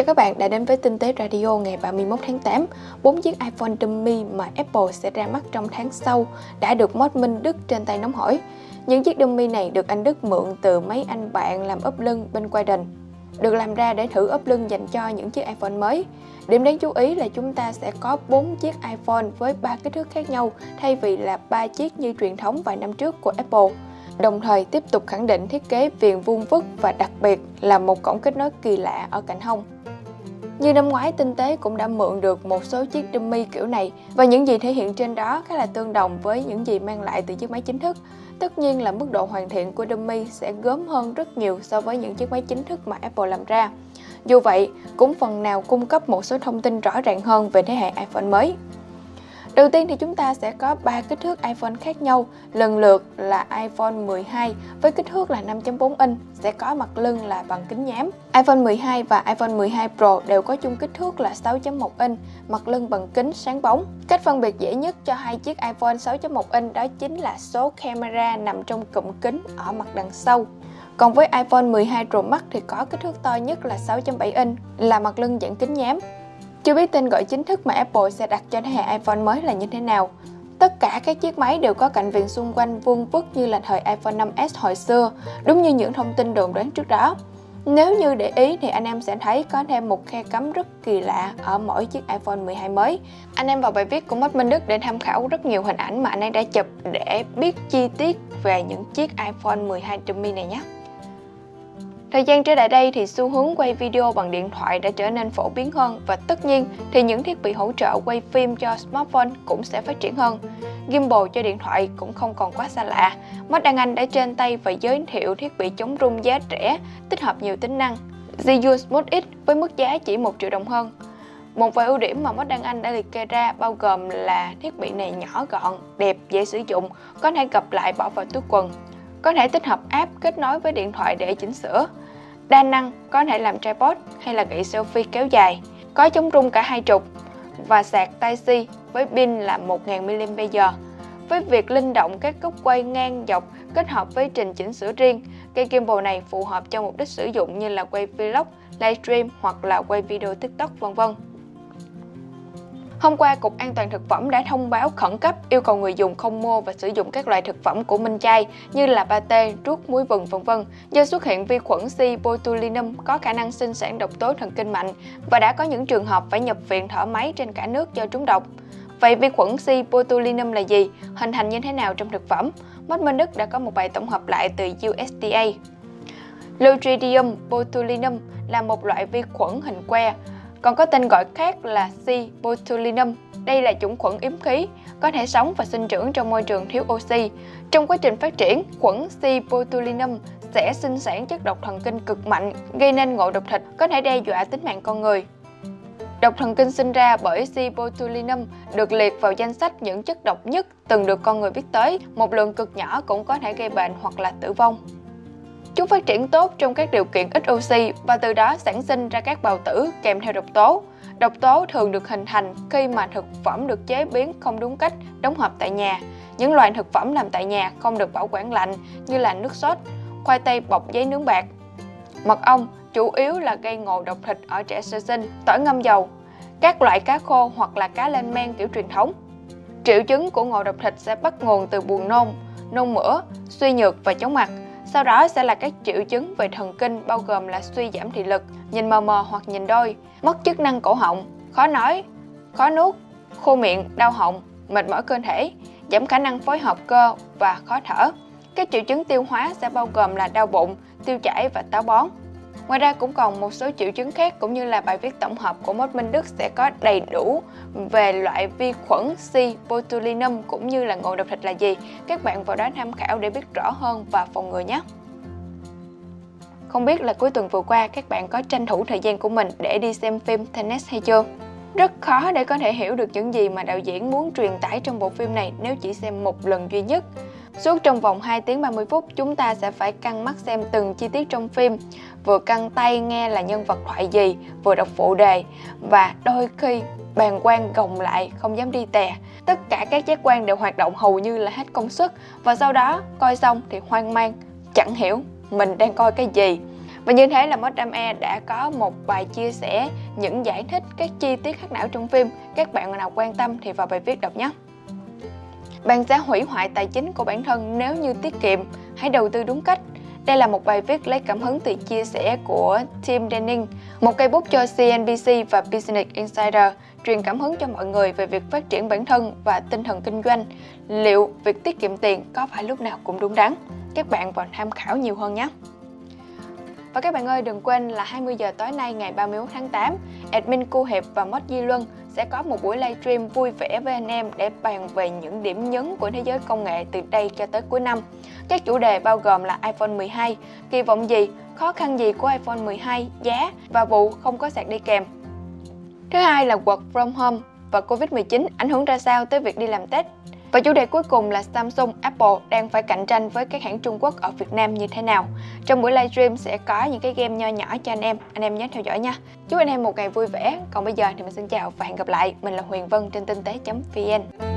chào các bạn, đã đến với Tinh tế Radio ngày 31 tháng 8. Bốn chiếc iPhone dummy mà Apple sẽ ra mắt trong tháng sau đã được mod Minh Đức trên tay nóng hổi. Những chiếc dummy này được anh Đức mượn từ mấy anh bạn làm ốp lưng bên Quaden. Được làm ra để thử ốp lưng dành cho những chiếc iPhone mới. Điểm đáng chú ý là chúng ta sẽ có 4 chiếc iPhone với 3 kích thước khác nhau, thay vì là 3 chiếc như truyền thống vài năm trước của Apple đồng thời tiếp tục khẳng định thiết kế viền vuông vức và đặc biệt là một cổng kết nối kỳ lạ ở cạnh hông. Như năm ngoái, Tinh tế cũng đã mượn được một số chiếc dummy kiểu này và những gì thể hiện trên đó khá là tương đồng với những gì mang lại từ chiếc máy chính thức. Tất nhiên là mức độ hoàn thiện của dummy sẽ gớm hơn rất nhiều so với những chiếc máy chính thức mà Apple làm ra. Dù vậy, cũng phần nào cung cấp một số thông tin rõ ràng hơn về thế hệ iPhone mới. Đầu tiên thì chúng ta sẽ có 3 kích thước iPhone khác nhau, lần lượt là iPhone 12 với kích thước là 5.4 inch sẽ có mặt lưng là bằng kính nhám. iPhone 12 và iPhone 12 Pro đều có chung kích thước là 6.1 inch, mặt lưng bằng kính sáng bóng. Cách phân biệt dễ nhất cho hai chiếc iPhone 6.1 inch đó chính là số camera nằm trong cụm kính ở mặt đằng sau. Còn với iPhone 12 Pro Max thì có kích thước to nhất là 6.7 inch, là mặt lưng dạng kính nhám. Chưa biết tên gọi chính thức mà Apple sẽ đặt cho thế hệ iPhone mới là như thế nào. Tất cả các chiếc máy đều có cạnh viền xung quanh vuông vức như là thời iPhone 5S hồi xưa, đúng như những thông tin đồn đoán trước đó. Nếu như để ý thì anh em sẽ thấy có thêm một khe cắm rất kỳ lạ ở mỗi chiếc iPhone 12 mới. Anh em vào bài viết của Mất Minh Đức để tham khảo rất nhiều hình ảnh mà anh ấy đã chụp để biết chi tiết về những chiếc iPhone 12 mini này nhé. Thời gian trở lại đây thì xu hướng quay video bằng điện thoại đã trở nên phổ biến hơn và tất nhiên thì những thiết bị hỗ trợ quay phim cho smartphone cũng sẽ phát triển hơn. Gimbal cho điện thoại cũng không còn quá xa lạ. Mắt Đăng Anh đã trên tay và giới thiệu thiết bị chống rung giá rẻ, tích hợp nhiều tính năng. ZU Smooth X với mức giá chỉ 1 triệu đồng hơn. Một vài ưu điểm mà Mod Đăng Anh đã liệt kê ra bao gồm là thiết bị này nhỏ gọn, đẹp, dễ sử dụng, có thể gập lại bỏ vào túi quần, có thể tích hợp app kết nối với điện thoại để chỉnh sửa, đa năng có thể làm tripod hay là gậy selfie kéo dài, có chống rung cả hai trục và sạc Type-C với pin là 1000 mAh. Với việc linh động các góc quay ngang dọc kết hợp với trình chỉnh sửa riêng, cây gimbal này phù hợp cho mục đích sử dụng như là quay vlog, livestream hoặc là quay video TikTok vân vân. Hôm qua, Cục An toàn Thực phẩm đã thông báo khẩn cấp yêu cầu người dùng không mua và sử dụng các loại thực phẩm của Minh Chay như là pate, ruốc, muối vừng vân vân do xuất hiện vi khuẩn C. botulinum có khả năng sinh sản độc tố thần kinh mạnh và đã có những trường hợp phải nhập viện thở máy trên cả nước do trúng độc. Vậy vi khuẩn C. botulinum là gì? Hình thành như thế nào trong thực phẩm? Mất Minh Đức đã có một bài tổng hợp lại từ USDA. Clostridium botulinum là một loại vi khuẩn hình que còn có tên gọi khác là C. botulinum. Đây là chủng khuẩn yếm khí, có thể sống và sinh trưởng trong môi trường thiếu oxy. Trong quá trình phát triển, khuẩn C. botulinum sẽ sinh sản chất độc thần kinh cực mạnh, gây nên ngộ độc thịt, có thể đe dọa tính mạng con người. Độc thần kinh sinh ra bởi C. botulinum được liệt vào danh sách những chất độc nhất từng được con người biết tới, một lượng cực nhỏ cũng có thể gây bệnh hoặc là tử vong. Chúng phát triển tốt trong các điều kiện ít oxy và từ đó sản sinh ra các bào tử kèm theo độc tố. Độc tố thường được hình thành khi mà thực phẩm được chế biến không đúng cách, đóng hộp tại nhà. Những loại thực phẩm làm tại nhà không được bảo quản lạnh như là nước sốt, khoai tây bọc giấy nướng bạc. Mật ong chủ yếu là gây ngộ độc thịt ở trẻ sơ sinh, tỏi ngâm dầu, các loại cá khô hoặc là cá lên men kiểu truyền thống. Triệu chứng của ngộ độc thịt sẽ bắt nguồn từ buồn nôn, nôn mửa, suy nhược và chóng mặt. Sau đó sẽ là các triệu chứng về thần kinh bao gồm là suy giảm thị lực, nhìn mờ mờ hoặc nhìn đôi, mất chức năng cổ họng, khó nói, khó nuốt, khô miệng, đau họng, mệt mỏi cơ thể, giảm khả năng phối hợp cơ và khó thở. Các triệu chứng tiêu hóa sẽ bao gồm là đau bụng, tiêu chảy và táo bón. Ngoài ra cũng còn một số triệu chứng khác cũng như là bài viết tổng hợp của Mốt Minh Đức sẽ có đầy đủ về loại vi khuẩn C. botulinum cũng như là ngộ độc thịt là gì. Các bạn vào đó tham khảo để biết rõ hơn và phòng ngừa nhé. Không biết là cuối tuần vừa qua các bạn có tranh thủ thời gian của mình để đi xem phim tennis hay chưa? Rất khó để có thể hiểu được những gì mà đạo diễn muốn truyền tải trong bộ phim này nếu chỉ xem một lần duy nhất. Suốt trong vòng 2 tiếng 30 phút, chúng ta sẽ phải căng mắt xem từng chi tiết trong phim, vừa căng tay nghe là nhân vật thoại gì, vừa đọc phụ đề và đôi khi bàn quan gồng lại, không dám đi tè. Tất cả các giác quan đều hoạt động hầu như là hết công suất và sau đó coi xong thì hoang mang, chẳng hiểu mình đang coi cái gì. Và như thế là Modam E đã có một bài chia sẻ những giải thích các chi tiết khác não trong phim. Các bạn nào quan tâm thì vào bài viết đọc nhé. Bạn sẽ hủy hoại tài chính của bản thân nếu như tiết kiệm, hãy đầu tư đúng cách. Đây là một bài viết lấy cảm hứng từ chia sẻ của Tim Denning, một cây bút cho CNBC và Business Insider, truyền cảm hứng cho mọi người về việc phát triển bản thân và tinh thần kinh doanh. Liệu việc tiết kiệm tiền có phải lúc nào cũng đúng đắn? Các bạn vào tham khảo nhiều hơn nhé! Và các bạn ơi, đừng quên là 20 giờ tối nay ngày 31 tháng 8, admin Cu Hiệp và Mod Di Luân sẽ có một buổi livestream vui vẻ với anh em để bàn về những điểm nhấn của thế giới công nghệ từ đây cho tới cuối năm. Các chủ đề bao gồm là iPhone 12, kỳ vọng gì, khó khăn gì của iPhone 12, giá và vụ không có sạc đi kèm. Thứ hai là work from home và Covid-19 ảnh hưởng ra sao tới việc đi làm Tết và chủ đề cuối cùng là Samsung, Apple đang phải cạnh tranh với các hãng Trung Quốc ở Việt Nam như thế nào. Trong buổi livestream sẽ có những cái game nho nhỏ cho anh em, anh em nhớ theo dõi nha. Chúc anh em một ngày vui vẻ. Còn bây giờ thì mình xin chào và hẹn gặp lại. Mình là Huyền Vân trên tinh tế.vn.